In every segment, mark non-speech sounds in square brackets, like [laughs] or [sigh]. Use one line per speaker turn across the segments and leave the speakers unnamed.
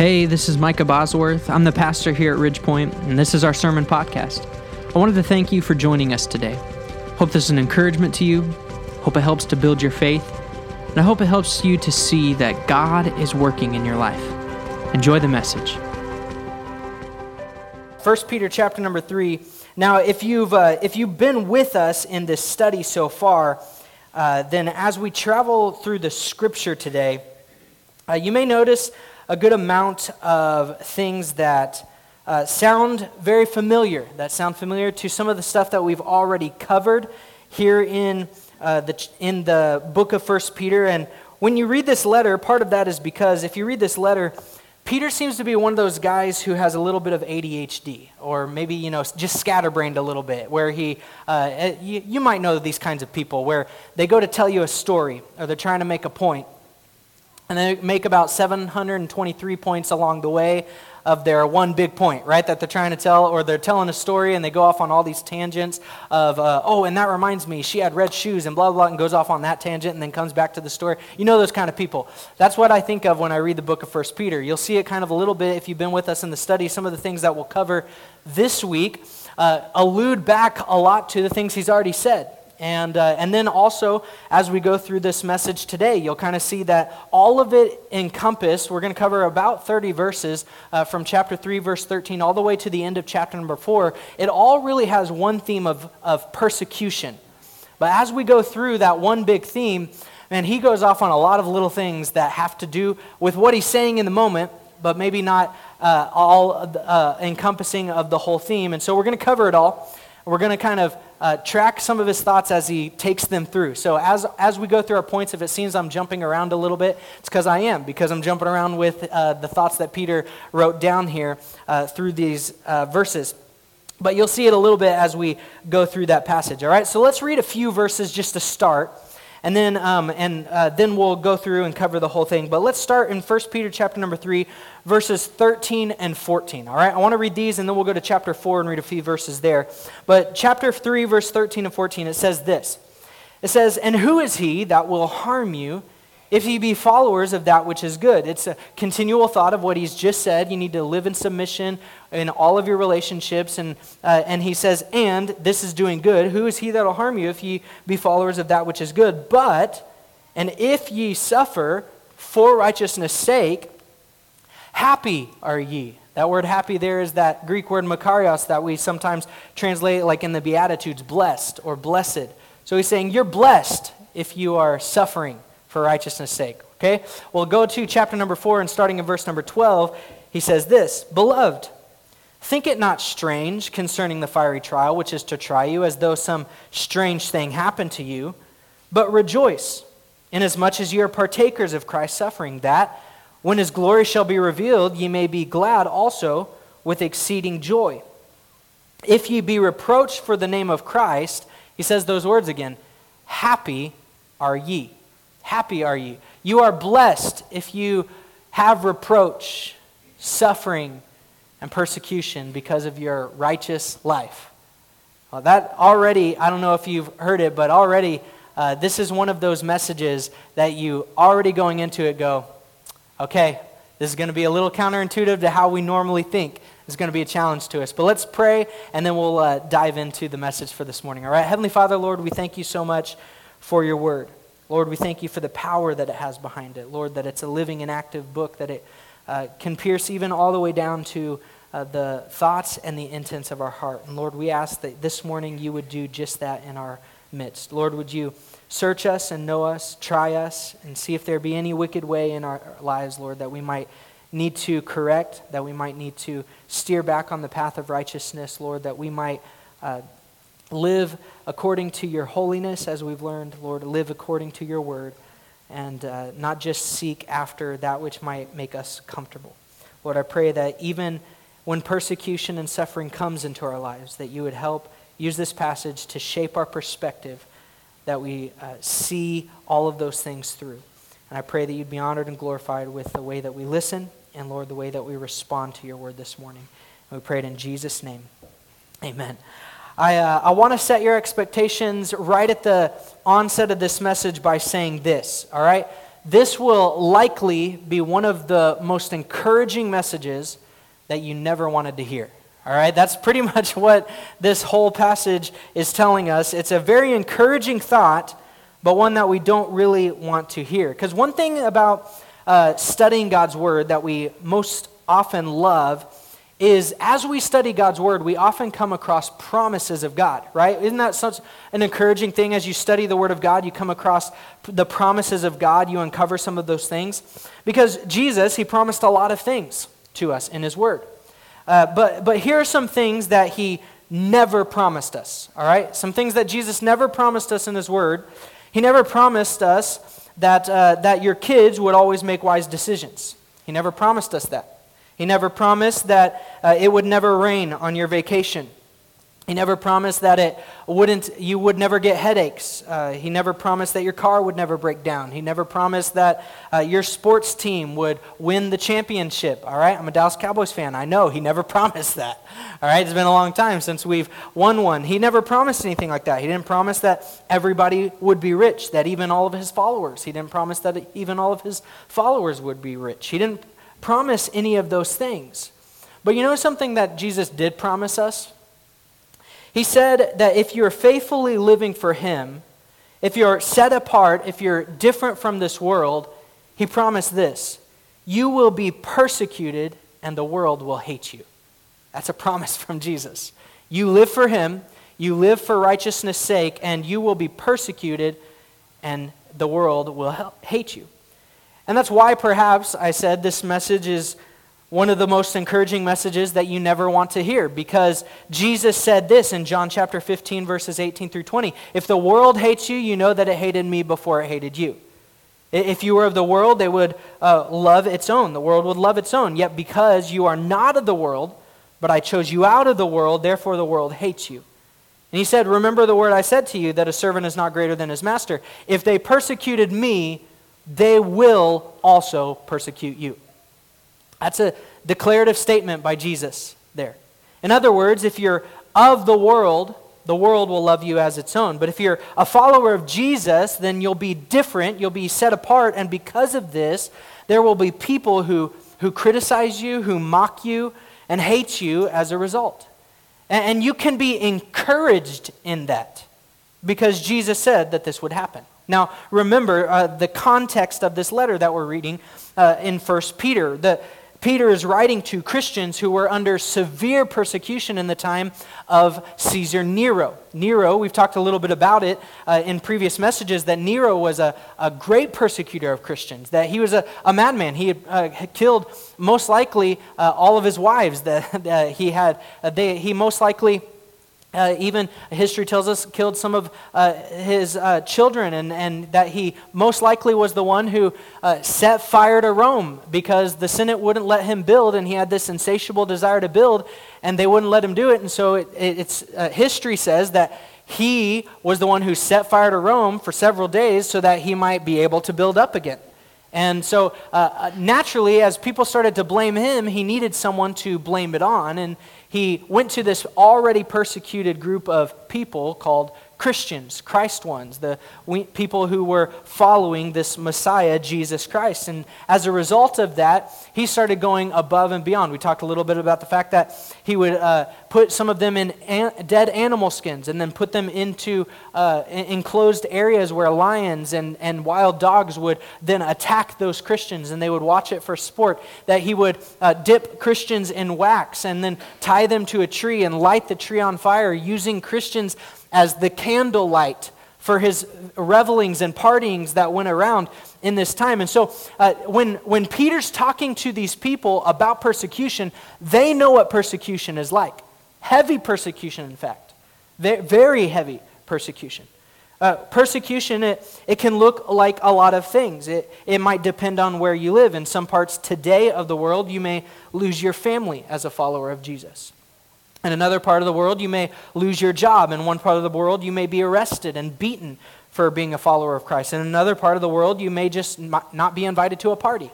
Hey, this is Micah Bosworth. I'm the pastor here at Ridge Point, and this is our sermon podcast. I wanted to thank you for joining us today. Hope this is an encouragement to you. Hope it helps to build your faith. And I hope it helps you to see that God is working in your life. Enjoy the message.
1 Peter chapter number 3. Now, if you've, uh, if you've been with us in this study so far, uh, then as we travel through the scripture today, uh, you may notice a good amount of things that uh, sound very familiar, that sound familiar to some of the stuff that we've already covered here in, uh, the, in the book of First Peter. And when you read this letter, part of that is because if you read this letter, Peter seems to be one of those guys who has a little bit of ADHD, or maybe, you know, just scatterbrained a little bit, where he, uh, eh, you, you might know these kinds of people, where they go to tell you a story, or they're trying to make a point, and they make about 723 points along the way of their one big point, right, that they're trying to tell, or they're telling a story and they go off on all these tangents of, uh, oh, and that reminds me, she had red shoes and blah, blah, blah, and goes off on that tangent and then comes back to the story. You know those kind of people. That's what I think of when I read the book of First Peter. You'll see it kind of a little bit if you've been with us in the study. Some of the things that we'll cover this week uh, allude back a lot to the things he's already said. And, uh, and then also, as we go through this message today, you'll kind of see that all of it encompassed. We're going to cover about 30 verses uh, from chapter 3, verse 13, all the way to the end of chapter number 4. It all really has one theme of, of persecution. But as we go through that one big theme, man, he goes off on a lot of little things that have to do with what he's saying in the moment, but maybe not uh, all uh, encompassing of the whole theme. And so we're going to cover it all. We're going to kind of uh, track some of his thoughts as he takes them through. So, as, as we go through our points, if it seems I'm jumping around a little bit, it's because I am, because I'm jumping around with uh, the thoughts that Peter wrote down here uh, through these uh, verses. But you'll see it a little bit as we go through that passage. All right, so let's read a few verses just to start and then um, and uh, then we'll go through and cover the whole thing. But let's start in 1 Peter chapter number three, verses 13 and 14. All right, I want to read these, and then we'll go to chapter four and read a few verses there. But chapter three, verse 13 and 14, it says this. It says, "And who is he that will harm you?" if ye be followers of that which is good. It's a continual thought of what he's just said. You need to live in submission in all of your relationships. And, uh, and he says, and this is doing good. Who is he that will harm you if ye be followers of that which is good? But, and if ye suffer for righteousness' sake, happy are ye. That word happy there is that Greek word makarios that we sometimes translate like in the Beatitudes, blessed or blessed. So he's saying, You're blessed if you are suffering for righteousness' sake. Okay? We'll go to chapter number 4 and starting in verse number 12, he says this Beloved, think it not strange concerning the fiery trial which is to try you, as though some strange thing happened to you, but rejoice, inasmuch as you are partakers of Christ's suffering, that when his glory shall be revealed, ye may be glad also with exceeding joy. If ye be reproached for the name of Christ, he says those words again, happy are ye. Happy are you. You are blessed if you have reproach, suffering, and persecution because of your righteous life. Well, that already, I don't know if you've heard it, but already, uh, this is one of those messages that you already going into it go, okay, this is going to be a little counterintuitive to how we normally think. It's going to be a challenge to us. But let's pray, and then we'll uh, dive into the message for this morning. All right? Heavenly Father, Lord, we thank you so much for your word. Lord, we thank you for the power that it has behind it. Lord, that it's a living and active book, that it uh, can pierce even all the way down to uh, the thoughts and the intents of our heart. And Lord, we ask that this morning you would do just that in our midst. Lord, would you search us and know us, try us, and see if there be any wicked way in our lives, Lord, that we might need to correct, that we might need to steer back on the path of righteousness, Lord, that we might uh, live according to your holiness, as we've learned, Lord, live according to your word, and uh, not just seek after that which might make us comfortable. Lord, I pray that even when persecution and suffering comes into our lives, that you would help use this passage to shape our perspective, that we uh, see all of those things through. And I pray that you'd be honored and glorified with the way that we listen, and Lord, the way that we respond to your word this morning. And we pray it in Jesus' name. Amen. I, uh, I want to set your expectations right at the onset of this message by saying this, all right? this will likely be one of the most encouraging messages that you never wanted to hear. All right, that's pretty [laughs] much what this whole passage is telling us. It's a very encouraging thought, but one that we don't really want to hear. Because one thing about uh, studying God's Word that we most often love is as we study God's Word, we often come across promises of God, right? Isn't that such an encouraging thing? As you study the Word of God, you come across the promises of God, you uncover some of those things. Because Jesus, He promised a lot of things to us in His Word. Uh, but, but here are some things that He never promised us, all right? Some things that Jesus never promised us in His Word. He never promised us that, uh, that your kids would always make wise decisions. He never promised us that. He never promised that uh, it would never rain on your vacation. He never promised that it wouldn't, you would never get headaches. Uh, he never promised that your car would never break down. He never promised that uh, your sports team would win the championship. All right, I'm a Dallas Cowboys fan. I know he never [laughs] promised that. All right, it's been a long time since we've won one. He never promised anything like that. He didn't promise that everybody would be rich, that even all of his followers. He didn't promise that even all of his followers would be rich. He didn't promise any of those things. But you know something that Jesus did promise us? He said that if you're faithfully living for Him, if you're set apart, if you're different from this world, He promised this you will be persecuted and the world will hate you. That's a promise from Jesus. You live for Him, you live for righteousness' sake, and you will be persecuted and the world will hate you. And that's why, perhaps, I said this message is one of the most encouraging messages that you never want to hear because Jesus said this in John chapter 15, verses 18 through 20. If the world hates you, you know that it hated me before it hated you. If you were of the world, they would uh, love its own. The world would love its own. Yet because you are not of the world, but I chose you out of the world, therefore the world hates you. And he said, Remember the word I said to you, that a servant is not greater than his master. If they persecuted me, they will also persecute you. That's a declarative statement by Jesus there. In other words, if you're of the world, the world will love you as its own. But if you're a follower of Jesus, then you'll be different, you'll be set apart, and because of this, there will be people who, who criticize you, who mock you, and hate you as a result. And, and you can be encouraged in that because Jesus said that this would happen. Now, remember uh, the context of this letter that we're reading uh, in 1 Peter. The, Peter is writing to Christians who were under severe persecution in the time of Caesar Nero. Nero, we've talked a little bit about it uh, in previous messages, that Nero was a, a great persecutor of Christians, that he was a, a madman. He had, uh, had killed most likely uh, all of his wives that, [laughs] he had. Uh, they, he most likely uh, even history tells us killed some of uh, his uh, children and, and that he most likely was the one who uh, set fire to rome because the senate wouldn't let him build and he had this insatiable desire to build and they wouldn't let him do it and so it, it, it's, uh, history says that he was the one who set fire to rome for several days so that he might be able to build up again and so, uh, naturally, as people started to blame him, he needed someone to blame it on. And he went to this already persecuted group of people called Christians, Christ ones, the people who were following this Messiah, Jesus Christ. And as a result of that, he started going above and beyond. We talked a little bit about the fact that he would uh, put some of them in an- dead animal skins and then put them into uh, enclosed areas where lions and, and wild dogs would then attack those Christians and they would watch it for sport. That he would uh, dip Christians in wax and then tie them to a tree and light the tree on fire using Christians as the candlelight for his revelings and partyings that went around in this time. And so uh, when, when Peter's talking to these people about persecution, they know what persecution is like. Heavy persecution, in fact. Very heavy persecution. Uh, persecution, it, it can look like a lot of things. It, it might depend on where you live. In some parts today of the world, you may lose your family as a follower of Jesus. In another part of the world, you may lose your job. In one part of the world, you may be arrested and beaten for being a follower of Christ. In another part of the world, you may just not be invited to a party.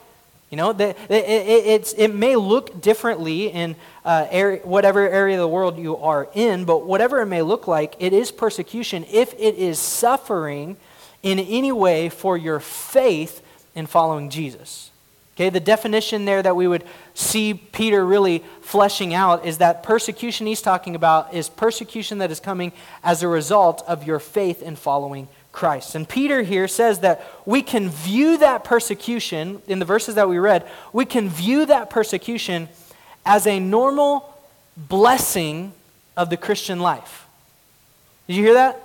You know, it, may look differently in uh, whatever area of the world you are in, but whatever it may look like, it is persecution if it is suffering in any way for your faith in following Jesus. Okay, the definition there that we would see Peter really fleshing out is that persecution he's talking about is persecution that is coming as a result of your faith in following Christ. And Peter here says that we can view that persecution, in the verses that we read, we can view that persecution as a normal blessing of the Christian life. Did you hear that?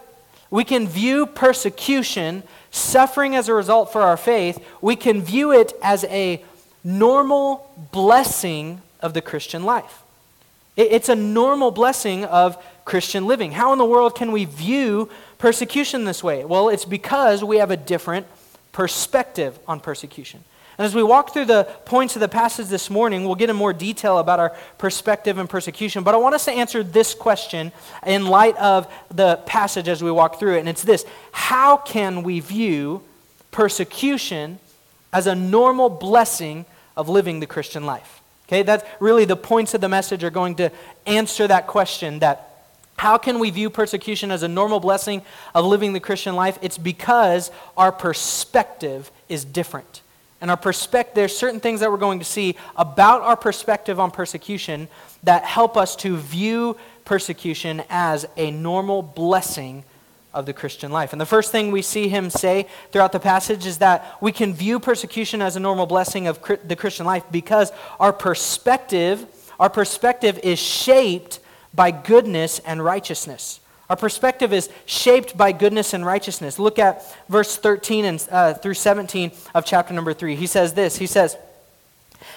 We can view persecution suffering as a result for our faith, we can view it as a normal blessing of the Christian life. It's a normal blessing of Christian living. How in the world can we view persecution this way? Well, it's because we have a different perspective on persecution. And as we walk through the points of the passage this morning, we'll get in more detail about our perspective and persecution. But I want us to answer this question in light of the passage as we walk through it. And it's this How can we view persecution as a normal blessing of living the Christian life? Okay, that's really the points of the message are going to answer that question that how can we view persecution as a normal blessing of living the Christian life? It's because our perspective is different and our perspective, there's certain things that we're going to see about our perspective on persecution that help us to view persecution as a normal blessing of the Christian life. And the first thing we see him say throughout the passage is that we can view persecution as a normal blessing of the Christian life because our perspective, our perspective is shaped by goodness and righteousness. Our perspective is shaped by goodness and righteousness. Look at verse 13 and, uh, through 17 of chapter number 3. He says this He says,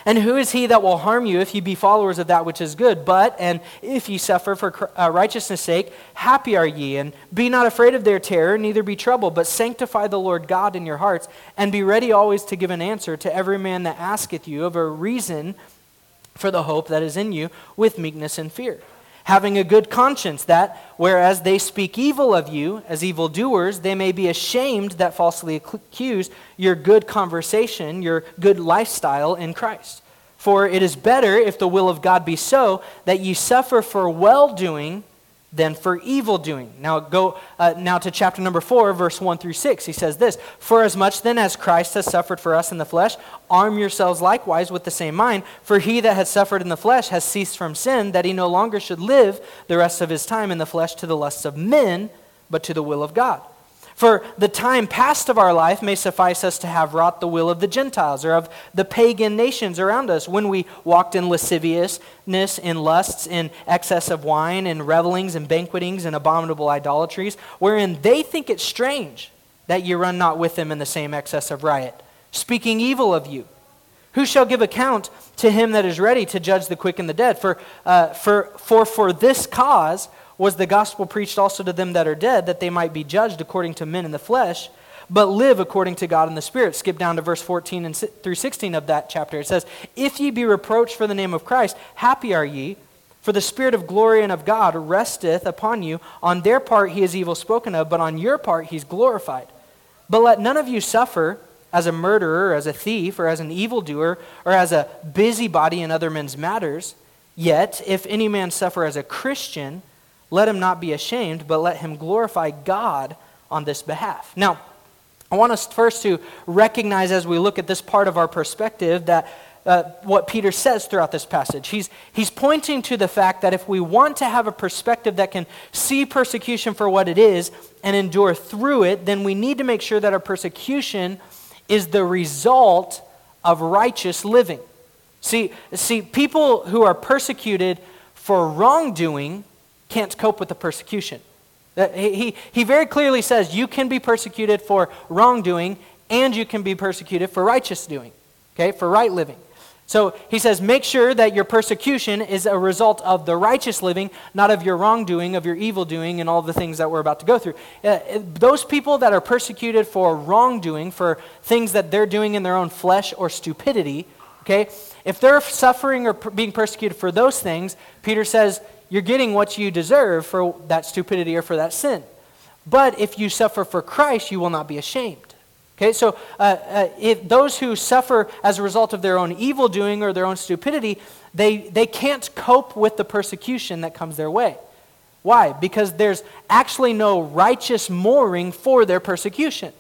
And who is he that will harm you if ye be followers of that which is good? But, and if ye suffer for uh, righteousness' sake, happy are ye. And be not afraid of their terror, neither be troubled, but sanctify the Lord God in your hearts, and be ready always to give an answer to every man that asketh you of a reason for the hope that is in you with meekness and fear having a good conscience, that whereas they speak evil of you as evildoers, they may be ashamed that falsely accuse your good conversation, your good lifestyle in Christ. For it is better, if the will of God be so, that ye suffer for well doing than for evil doing. Now go uh, now to chapter number 4 verse 1 through 6. He says this, "For as much then as Christ has suffered for us in the flesh, arm yourselves likewise with the same mind, for he that has suffered in the flesh has ceased from sin, that he no longer should live the rest of his time in the flesh to the lusts of men, but to the will of God." For the time past of our life may suffice us to have wrought the will of the Gentiles or of the pagan nations around us when we walked in lasciviousness, in lusts, in excess of wine, in revelings, and banquetings, and abominable idolatries, wherein they think it strange that ye run not with them in the same excess of riot, speaking evil of you. Who shall give account to him that is ready to judge the quick and the dead? For, uh, for, for for this cause was the gospel preached also to them that are dead, that they might be judged according to men in the flesh, but live according to God in the Spirit. Skip down to verse 14 and through 16 of that chapter. It says, If ye be reproached for the name of Christ, happy are ye, for the Spirit of glory and of God resteth upon you. On their part he is evil spoken of, but on your part he's glorified. But let none of you suffer as a murderer, as a thief, or as an evildoer, or as a busybody in other men's matters. Yet, if any man suffer as a Christian, let him not be ashamed, but let him glorify God on this behalf. Now, I want us first to recognize as we look at this part of our perspective that uh, what Peter says throughout this passage. He's, he's pointing to the fact that if we want to have a perspective that can see persecution for what it is and endure through it, then we need to make sure that our persecution is the result of righteous living. See, see people who are persecuted for wrongdoing can't cope with the persecution. He, he very clearly says you can be persecuted for wrongdoing and you can be persecuted for righteous doing, okay, for right living. So he says, make sure that your persecution is a result of the righteous living, not of your wrongdoing, of your evil doing, and all the things that we're about to go through. Uh, those people that are persecuted for wrongdoing, for things that they're doing in their own flesh or stupidity, okay, if they're suffering or being persecuted for those things, Peter says, you're getting what you deserve for that stupidity or for that sin. But if you suffer for Christ, you will not be ashamed. Okay, so uh, uh, if those who suffer as a result of their own evil doing or their own stupidity, they, they can't cope with the persecution that comes their way. Why? Because there's actually no righteous mooring for their persecution.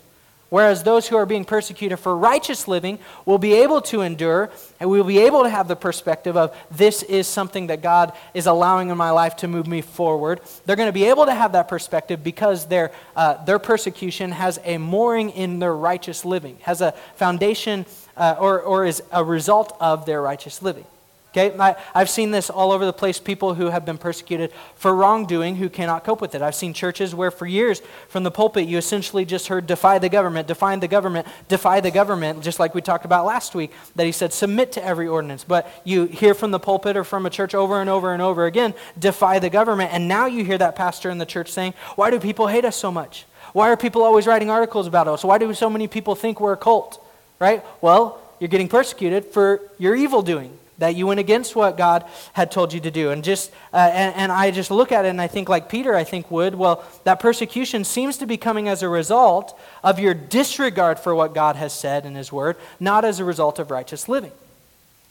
Whereas those who are being persecuted for righteous living will be able to endure and will be able to have the perspective of this is something that God is allowing in my life to move me forward. They're going to be able to have that perspective because their, uh, their persecution has a mooring in their righteous living, has a foundation uh, or, or is a result of their righteous living. Okay, I, have seen this all over the place. People who have been persecuted for wrongdoing who cannot cope with it. I've seen churches where, for years, from the pulpit, you essentially just heard defy the government, defy the government, defy the government, just like we talked about last week, that he said submit to every ordinance. But you hear from the pulpit or from a church over and over and over again, defy the government. And now you hear that pastor in the church saying, Why do people hate us so much? Why are people always writing articles about us? Why do so many people think we're a cult? Right? Well, you're getting persecuted for your evil doing that you went against what God had told you to do. And just uh, and, and, I just look at it and I think like Peter I think would, well, that persecution seems to be coming as a result of your disregard for what God has said in his word, not as a result of righteous living.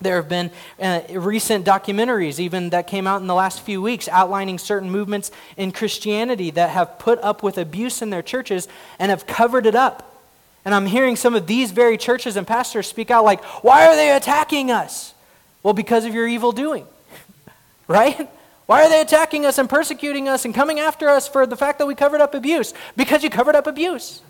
There have been uh, recent documentaries, even that came out in the last few weeks, outlining certain movements in Christianity that have put up with abuse in their churches and have covered it up. And I'm hearing some of these very churches and pastors speak out like, why are they attacking us? Well, because of your evil doing, [laughs] right? Why are they attacking us and persecuting us and coming after us for the fact that we covered up abuse? Because you covered up abuse.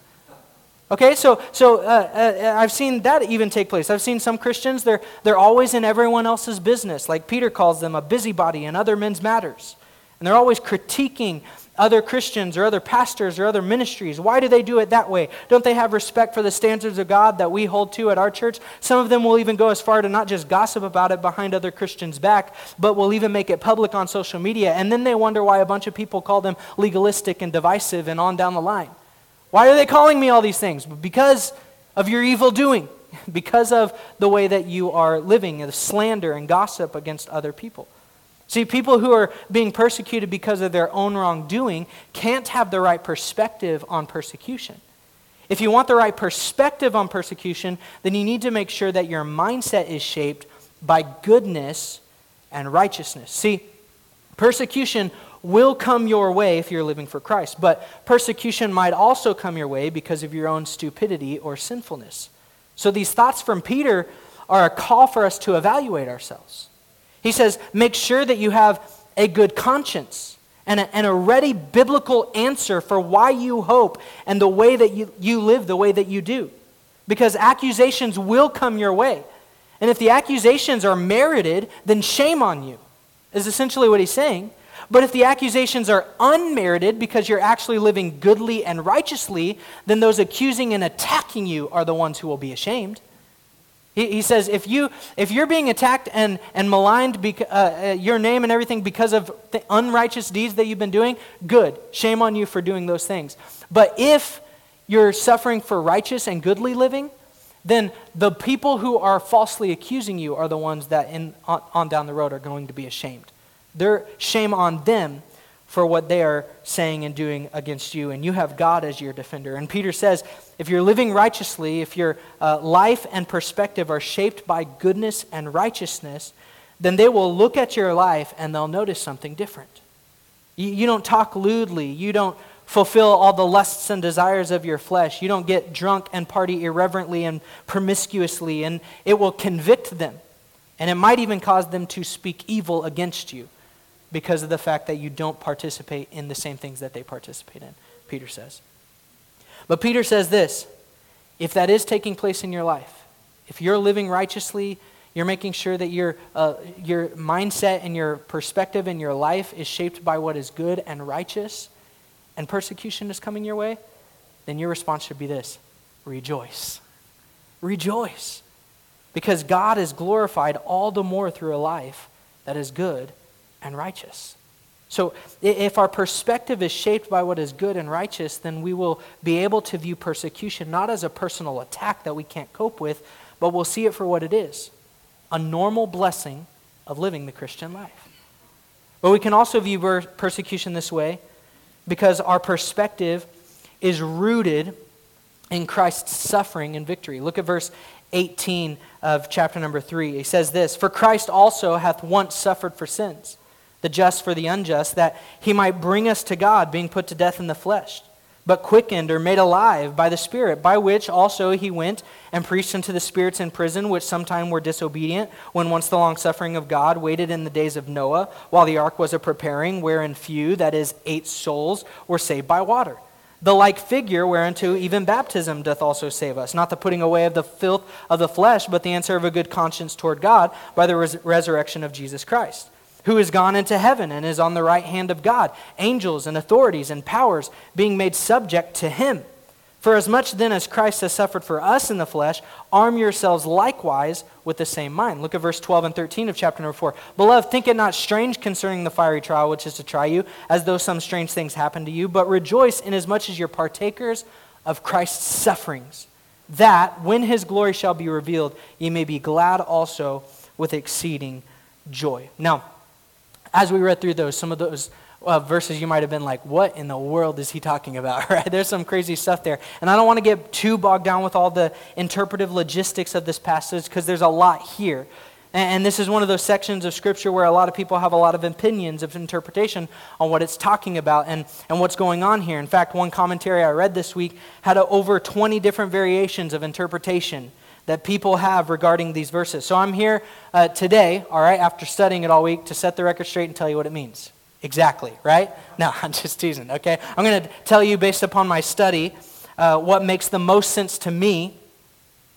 Okay, so, so uh, uh, I've seen that even take place. I've seen some Christians, they're, they're always in everyone else's business. Like Peter calls them a busybody in other men's matters. And they're always critiquing other Christians or other pastors or other ministries. Why do they do it that way? Don't they have respect for the standards of God that we hold to at our church? Some of them will even go as far to not just gossip about it behind other Christians' back, but will even make it public on social media. And then they wonder why a bunch of people call them legalistic and divisive and on down the line. Why are they calling me all these things? Because of your evil doing, [laughs] because of the way that you are living, the slander and gossip against other people. See, people who are being persecuted because of their own wrongdoing can't have the right perspective on persecution. If you want the right perspective on persecution, then you need to make sure that your mindset is shaped by goodness and righteousness. See, persecution will come your way if you're living for Christ, but persecution might also come your way because of your own stupidity or sinfulness. So these thoughts from Peter are a call for us to evaluate ourselves. He says, make sure that you have a good conscience and a, and a ready biblical answer for why you hope and the way that you, you live the way that you do. Because accusations will come your way. And if the accusations are merited, then shame on you, is essentially what he's saying. But if the accusations are unmerited because you're actually living goodly and righteously, then those accusing and attacking you are the ones who will be ashamed. He, he says, if, you, if you're being attacked and, and maligned, beca- uh, uh, your name and everything because of the unrighteous deeds that you've been doing, good. Shame on you for doing those things. But if you're suffering for righteous and goodly living, then the people who are falsely accusing you are the ones that in, on, on down the road are going to be ashamed. They're shame on them for what they are saying and doing against you, and you have God as your defender. And Peter says, if you're living righteously, if your uh, life and perspective are shaped by goodness and righteousness, then they will look at your life and they'll notice something different. You, you don't talk lewdly. You don't fulfill all the lusts and desires of your flesh. You don't get drunk and party irreverently and promiscuously, and it will convict them. And it might even cause them to speak evil against you because of the fact that you don't participate in the same things that they participate in, Peter says. But Peter says this if that is taking place in your life, if you're living righteously, you're making sure that your, uh, your mindset and your perspective in your life is shaped by what is good and righteous, and persecution is coming your way, then your response should be this rejoice. Rejoice. Because God is glorified all the more through a life that is good and righteous. So, if our perspective is shaped by what is good and righteous, then we will be able to view persecution not as a personal attack that we can't cope with, but we'll see it for what it is a normal blessing of living the Christian life. But we can also view persecution this way because our perspective is rooted in Christ's suffering and victory. Look at verse 18 of chapter number 3. He says this For Christ also hath once suffered for sins the just for the unjust, that he might bring us to God, being put to death in the flesh, but quickened or made alive by the Spirit, by which also he went and preached unto the spirits in prison, which sometime were disobedient, when once the long suffering of God waited in the days of Noah, while the ark was a preparing, wherein few, that is, eight souls, were saved by water. The like figure whereunto even baptism doth also save us, not the putting away of the filth of the flesh, but the answer of a good conscience toward God by the res- resurrection of Jesus Christ who is gone into heaven and is on the right hand of God, angels and authorities and powers being made subject to him. For as much then as Christ has suffered for us in the flesh, arm yourselves likewise with the same mind. Look at verse 12 and 13 of chapter number 4. Beloved, think it not strange concerning the fiery trial which is to try you, as though some strange things happened to you, but rejoice inasmuch as you're partakers of Christ's sufferings, that when his glory shall be revealed, ye may be glad also with exceeding joy. Now, as we read through those, some of those uh, verses you might have been like, what in the world is he talking about? [laughs] Right? There's some crazy stuff there. And I don't want to get too bogged down with all the interpretive logistics of this passage because there's a lot here. And, and this is one of those sections of Scripture where a lot of people have a lot of opinions of interpretation on what it's talking about and, and what's going on here. In fact, one commentary I read this week had a, over 20 different variations of interpretation that people have regarding these verses. So I'm here uh, today, all right, after studying it all week, to set the record straight and tell you what it means. Exactly, right? [laughs] No, I'm just teasing, okay? I'm going to tell you, based upon my study, uh, what makes the most sense to me.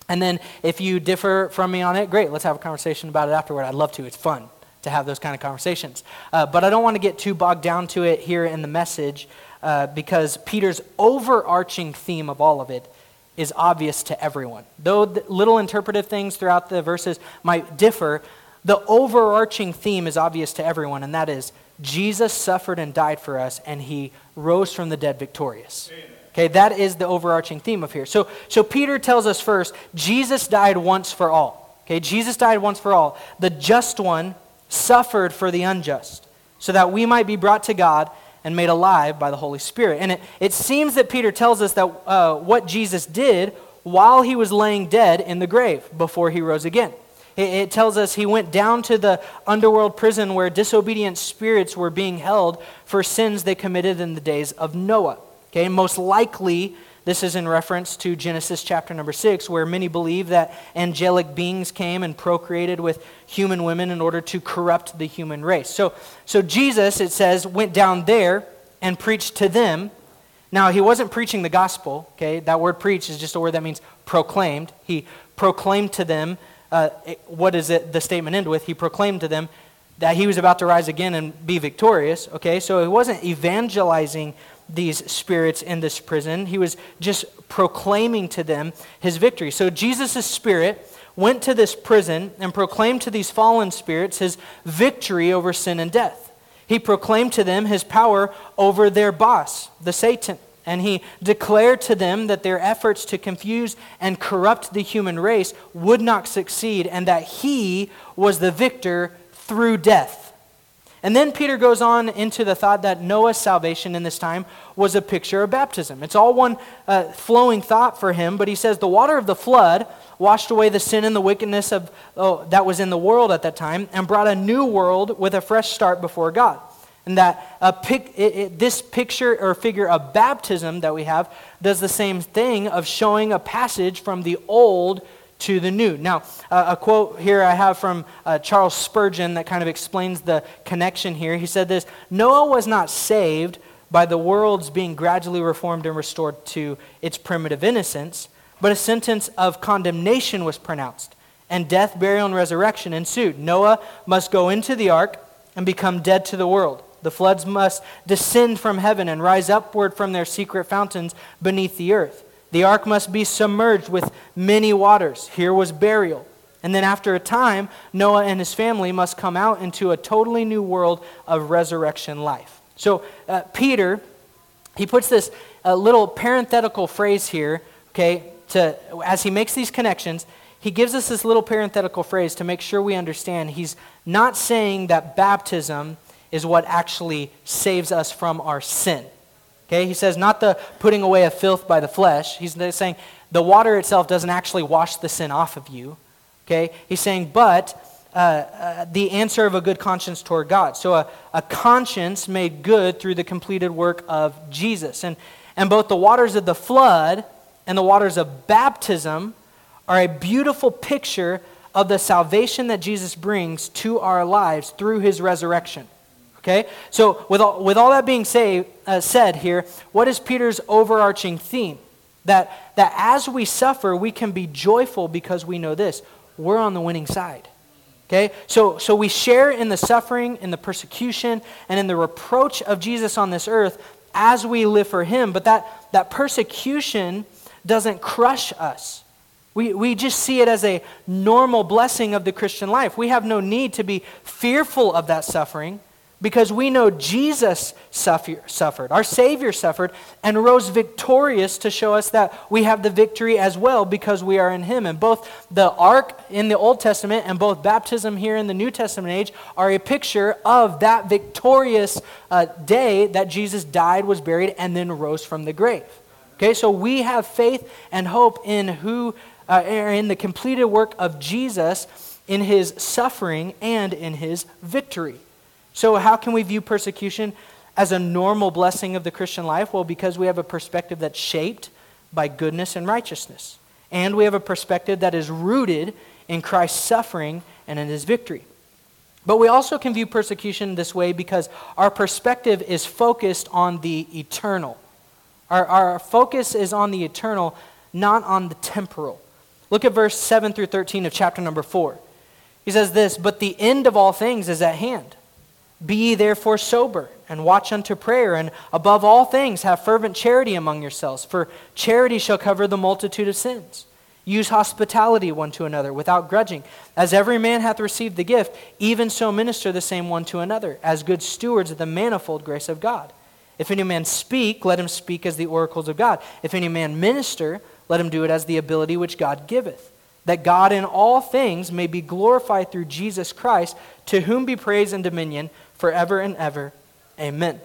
And then if you differ from me on it, great, let's have a conversation about it afterward. I'd love to. It's fun to have those kind of conversations. Uh, but I don't want to get too bogged down to it here in the message uh, because Peter's overarching theme of all of it is obvious to everyone. Though little interpretive things throughout the verses might differ, the overarching theme is obvious to everyone, and that is Jesus suffered and died for us, and he rose from the dead victorious. Okay, that is the overarching theme of here. So, so Peter tells us first Jesus died once for all. Okay, Jesus died once for all. The just one suffered for the unjust, so that we might be brought to God and made alive by the Holy Spirit. And it, it seems that Peter tells us that uh, what Jesus did while he was laying dead in the grave before he rose again. It, it tells us he went down to the underworld prison where disobedient spirits were being held for sins they committed in the days of Noah. Okay, most likely this is in reference to Genesis chapter number 6, where many believe that angelic beings came and procreated with human women in order to corrupt the human race. So, so Jesus, it says, went down there and preached to them. Now, he wasn't preaching the gospel, okay? That word preach is just a word that means proclaimed. He proclaimed to them, uh, what does the statement end with? He proclaimed to them that he was about to rise again and be victorious, okay? So he wasn't evangelizing these spirits in this prison. He was just proclaiming to them his victory. So Jesus' spirit went to this prison and proclaimed to these fallen spirits his victory over sin and death. He proclaimed to them his power over their boss, the Satan. And he declared to them that their efforts to confuse and corrupt the human race would not succeed, and that he was the victor through death. And then Peter goes on into the thought that Noah's salvation in this time was a picture of baptism. It's all one uh, flowing thought for him, but he says the water of the flood washed away the sin and the wickedness of, oh, that was in the world at that time and brought a new world with a fresh start before God. And that pic, it, it, this picture or figure of baptism that we have does the same thing of showing a passage from the old to the new. Now, uh, a quote here I have from uh, Charles Spurgeon that kind of explains the connection here. He said this Noah was not saved by the world's being gradually reformed and restored to its primitive innocence, but a sentence of condemnation was pronounced, and death, burial, and resurrection ensued. Noah must go into the ark and become dead to the world. The floods must descend from heaven and rise upward from their secret fountains beneath the earth. The ark must be submerged with many waters. Here was burial. And then after a time, Noah and his family must come out into a totally new world of resurrection life. So uh, Peter, he puts this uh, little parenthetical phrase here, okay, to, as he makes these connections, he gives us this little parenthetical phrase to make sure we understand. He's not saying that baptism is what actually saves us from our sin. Okay, he says not the putting away of filth by the flesh. He's saying the water itself doesn't actually wash the sin off of you. Okay, he's saying, but uh, uh, the answer of a good conscience toward God. So a, a conscience made good through the completed work of Jesus. And, And both the waters of the flood and the waters of baptism are a beautiful picture of the salvation that Jesus brings to our lives through his resurrection. Okay? So, with all, with all that being say, uh, said here, what is Peter's overarching theme? That, that as we suffer, we can be joyful because we know this we're on the winning side. Okay? So, so we share in the suffering, in the persecution, and in the reproach of Jesus on this earth as we live for him. But that, that persecution doesn't crush us. We, we just see it as a normal blessing of the Christian life. We have no need to be fearful of that suffering because we know Jesus suffer, suffered, our Savior suffered, and rose victorious to show us that we have the victory as well because we are in Him. And both the ark in the Old Testament and both baptism here in the New Testament age are a picture of that victorious uh, day that Jesus died, was buried, and then rose from the grave. Okay, so we have faith and hope in who, uh, in the completed work of Jesus in His suffering and in His victory. So, how can we view persecution as a normal blessing of the Christian life? Well, because we have a perspective that's shaped by goodness and righteousness. And we have a perspective that is rooted in Christ's suffering and in his victory. But we also can view persecution this way because our perspective is focused on the eternal. Our, our focus is on the eternal, not on the temporal. Look at verse 7 through 13 of chapter number 4. He says this But the end of all things is at hand. Be ye therefore sober, and watch unto prayer, and above all things have fervent charity among yourselves, for charity shall cover the multitude of sins. Use hospitality one to another without grudging. As every man hath received the gift, even so minister the same one to another, as good stewards of the manifold grace of God. If any man speak, let him speak as the oracles of God. If any man minister, let him do it as the ability which God giveth that God in all things may be glorified through Jesus Christ, to whom be praise and dominion forever and ever. Amen.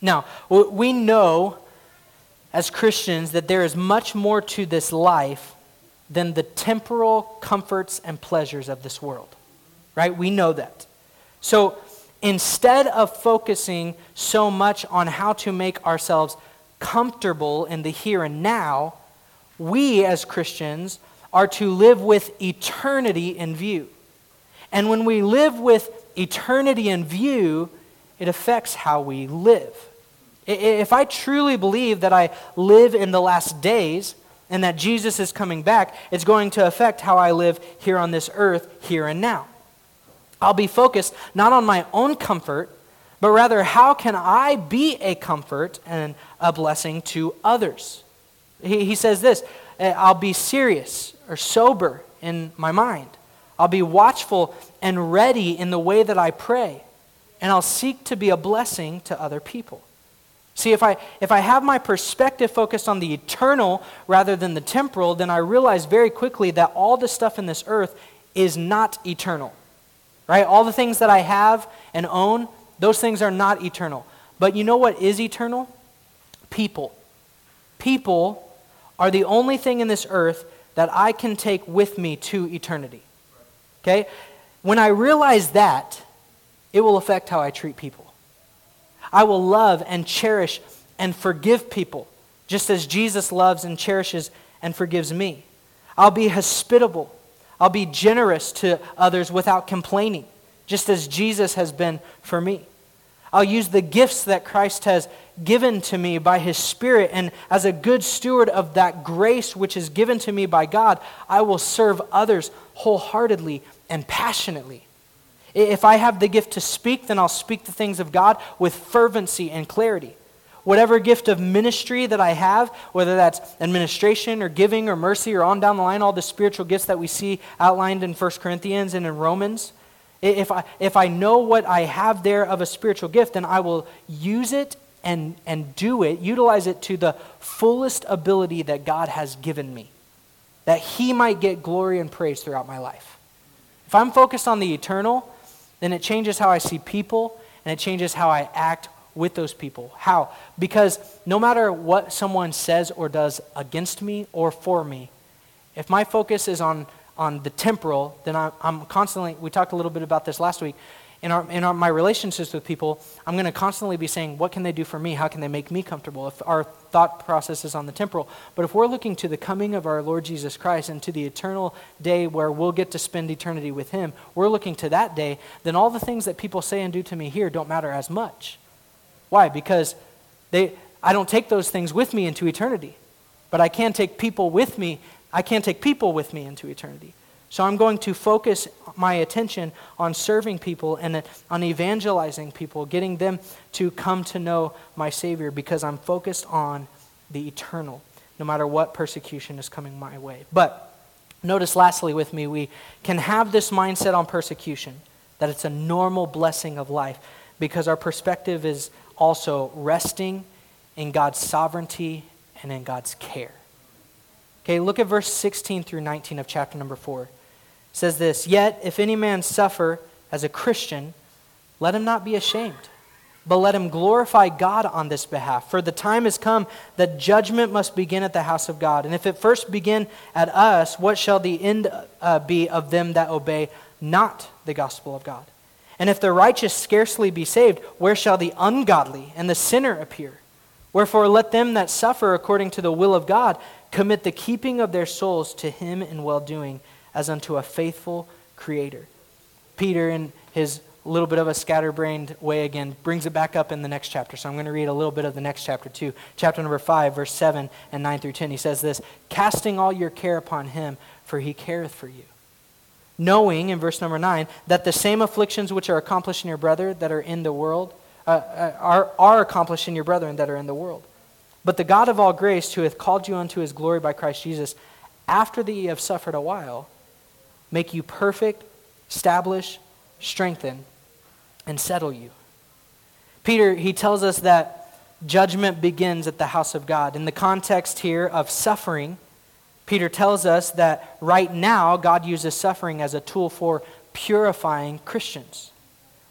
Now, we know as Christians that there is much more to this life than the temporal comforts and pleasures of this world. Right? We know that. So instead of focusing so much on how to make ourselves comfortable in the here and now, we as Christians are to live with eternity in view. And when we live with eternity in view, it affects how we live. If I truly believe that I live in the last days and that Jesus is coming back, it's going to affect how I live here on this earth, here and now. I'll be focused not on my own comfort, but rather how can I be a comfort and a blessing to others? He, he says this eh, I'll be serious or sober in my mind. I'll be watchful and ready in the way that I pray, and I'll seek to be a blessing to other people. See, if I, if I have my perspective focused on the eternal rather than the temporal, then I realize very quickly that all the stuff in this earth is not eternal. Right? All the things that I have and own, those things are not eternal. But you know what is eternal? People. People are the only thing in this earth that I can take with me to eternity. Okay? When I realize that, it will affect how I treat people. I will love and cherish and forgive people, just as Jesus loves and cherishes and forgives me. I'll be hospitable. I'll be generous to others without complaining, just as Jesus has been for me. I'll use the gifts that Christ has given to me by his Spirit, and as a good steward of that grace which is given to me by God, I will serve others wholeheartedly and passionately. If I have the gift to speak, then I'll speak the things of God with fervency and clarity. Whatever gift of ministry that I have, whether that's administration or giving or mercy or on down the line, all the spiritual gifts that we see outlined in 1 Corinthians and in Romans, if I, if I know what I have there of a spiritual gift, then I will use it and, and do it, utilize it to the fullest ability that God has given me, that He might get glory and praise throughout my life. If I'm focused on the eternal, then it changes how I see people and it changes how I act with those people. How? Because no matter what someone says or does against me or for me, if my focus is on on the temporal, then I'm, I'm constantly, we talked a little bit about this last week. In, our, in our, my relationships with people, I'm going to constantly be saying, what can they do for me? How can they make me comfortable? If our thought process is on the temporal. But if we're looking to the coming of our Lord Jesus Christ and to the eternal day where we'll get to spend eternity with Him, we're looking to that day, then all the things that people say and do to me here don't matter as much. Why? Because they, I don't take those things with me into eternity. But I can take people with me. I can't take people with me into eternity. So I'm going to focus my attention on serving people and on evangelizing people, getting them to come to know my Savior because I'm focused on the eternal, no matter what persecution is coming my way. But notice, lastly, with me, we can have this mindset on persecution that it's a normal blessing of life because our perspective is also resting in God's sovereignty and in God's care. Okay, look at verse 16 through 19 of chapter number 4 says this Yet if any man suffer as a Christian, let him not be ashamed, but let him glorify God on this behalf. For the time has come that judgment must begin at the house of God. And if it first begin at us, what shall the end uh, be of them that obey not the gospel of God? And if the righteous scarcely be saved, where shall the ungodly and the sinner appear? Wherefore, let them that suffer according to the will of God commit the keeping of their souls to him in well doing as unto a faithful creator. Peter, in his little bit of a scatterbrained way again, brings it back up in the next chapter. So I'm going to read a little bit of the next chapter too. Chapter number 5, verse 7 and 9 through 10. He says this Casting all your care upon him, for he careth for you. Knowing, in verse number 9, that the same afflictions which are accomplished in your brother that are in the world uh, uh, are, are accomplished in your brethren that are in the world. But the God of all grace, who hath called you unto his glory by Christ Jesus, after that ye have suffered a while, make you perfect, establish, strengthen, and settle you. Peter, he tells us that judgment begins at the house of God. In the context here of suffering, Peter tells us that right now God uses suffering as a tool for purifying Christians.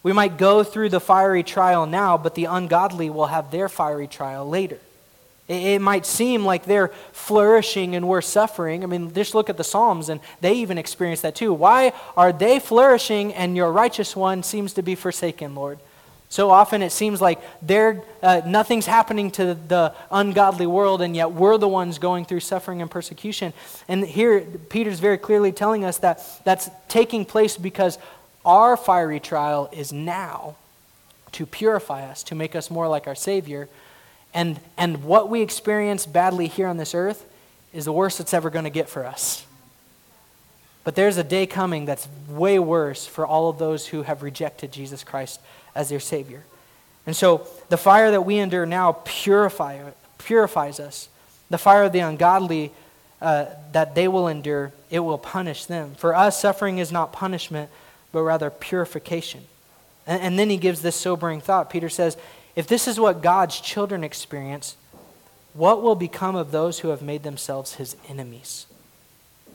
We might go through the fiery trial now, but the ungodly will have their fiery trial later. It might seem like they're flourishing and we're suffering. I mean, just look at the Psalms, and they even experience that too. Why are they flourishing and your righteous one seems to be forsaken, Lord? So often it seems like they're, uh, nothing's happening to the ungodly world, and yet we're the ones going through suffering and persecution. And here, Peter's very clearly telling us that that's taking place because our fiery trial is now to purify us, to make us more like our Savior and, and what we experience badly here on this earth is the worst it's ever going to get for us. But there's a day coming that's way worse for all of those who have rejected Jesus Christ as their Savior. And so the fire that we endure now purify, purifies us. The fire of the ungodly uh, that they will endure, it will punish them. For us, suffering is not punishment, but rather purification. And, and then he gives this sobering thought. Peter says, if this is what God's children experience, what will become of those who have made themselves his enemies?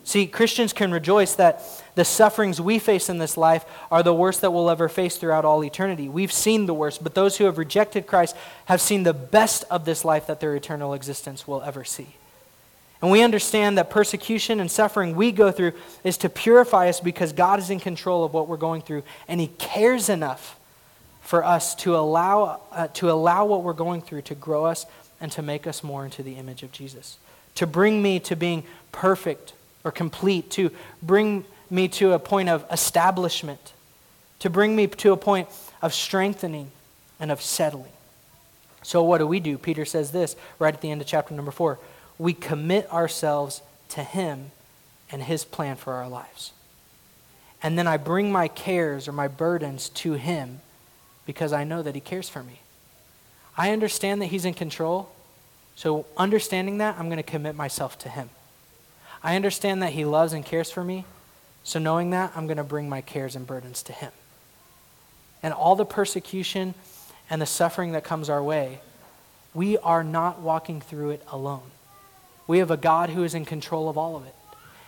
See, Christians can rejoice that the sufferings we face in this life are the worst that we'll ever face throughout all eternity. We've seen the worst, but those who have rejected Christ have seen the best of this life that their eternal existence will ever see. And we understand that persecution and suffering we go through is to purify us because God is in control of what we're going through, and He cares enough for us to allow, uh, to allow what we're going through to grow us and to make us more into the image of Jesus. To bring me to being perfect or complete, to bring me to a point of establishment, to bring me to a point of strengthening and of settling. So, what do we do? Peter says this right at the end of chapter number four. We commit ourselves to Him and His plan for our lives. And then I bring my cares or my burdens to Him because I know that He cares for me. I understand that He's in control, so understanding that, I'm going to commit myself to Him. I understand that He loves and cares for me, so knowing that, I'm going to bring my cares and burdens to Him. And all the persecution and the suffering that comes our way, we are not walking through it alone. We have a God who is in control of all of it.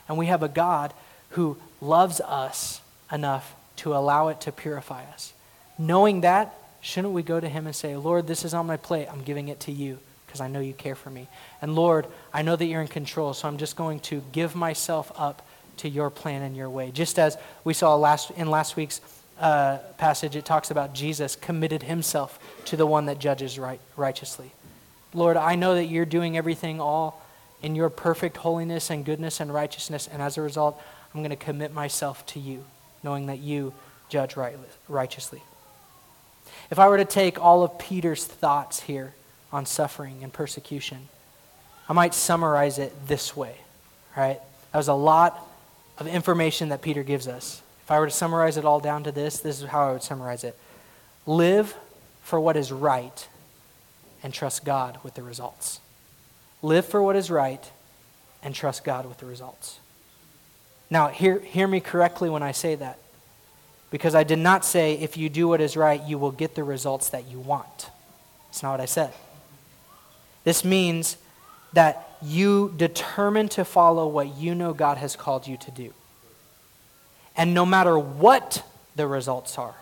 And we have a God who loves us enough to allow it to purify us. Knowing that, shouldn't we go to Him and say, Lord, this is on my plate. I'm giving it to you because I know you care for me. And Lord, I know that you're in control, so I'm just going to give myself up to your plan and your way. Just as we saw last, in last week's uh, passage, it talks about Jesus committed himself to the one that judges right, righteously. Lord, I know that you're doing everything all in your perfect holiness and goodness and righteousness, and as a result, I'm going to commit myself to you, knowing that you judge right, righteously. If I were to take all of Peter's thoughts here on suffering and persecution, I might summarize it this way, right? That was a lot of information that Peter gives us. If I were to summarize it all down to this, this is how I would summarize it Live for what is right and trust God with the results. Live for what is right and trust God with the results. Now, hear, hear me correctly when I say that. Because I did not say if you do what is right, you will get the results that you want. That's not what I said. This means that you determine to follow what you know God has called you to do. And no matter what the results are,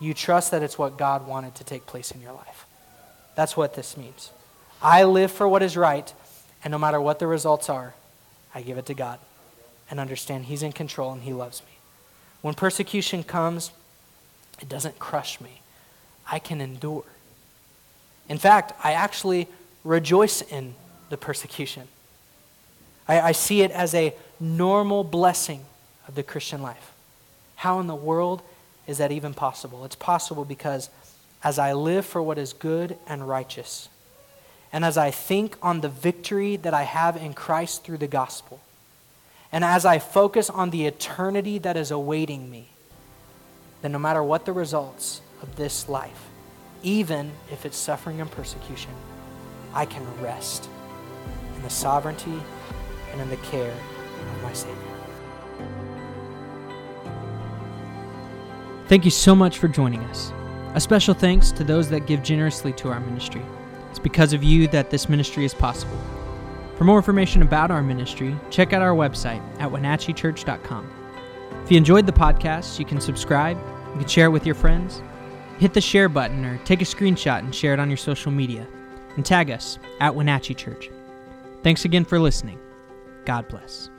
you trust that it's what God wanted to take place in your life. That's what this means. I live for what is right, and no matter what the results are, I give it to God and understand He's in control and He loves me. When persecution comes, it doesn't crush me. I can endure. In fact, I actually rejoice in the persecution. I, I see it as a normal blessing of the Christian life. How in the world is that even possible? It's possible because as I live for what is good and righteous, and as I think on the victory that I have in Christ through the gospel, and as I focus on the eternity that is awaiting me, then no matter what the results of this life, even if it's suffering and persecution, I can rest in the sovereignty and in the care of my Savior.
Thank you so much for joining us. A special thanks to those that give generously to our ministry. It's because of you that this ministry is possible. For more information about our ministry, check out our website at wenatcheechurch.com. If you enjoyed the podcast, you can subscribe, you can share it with your friends, hit the share button, or take a screenshot and share it on your social media, and tag us at Wenatchee Church. Thanks again for listening. God bless.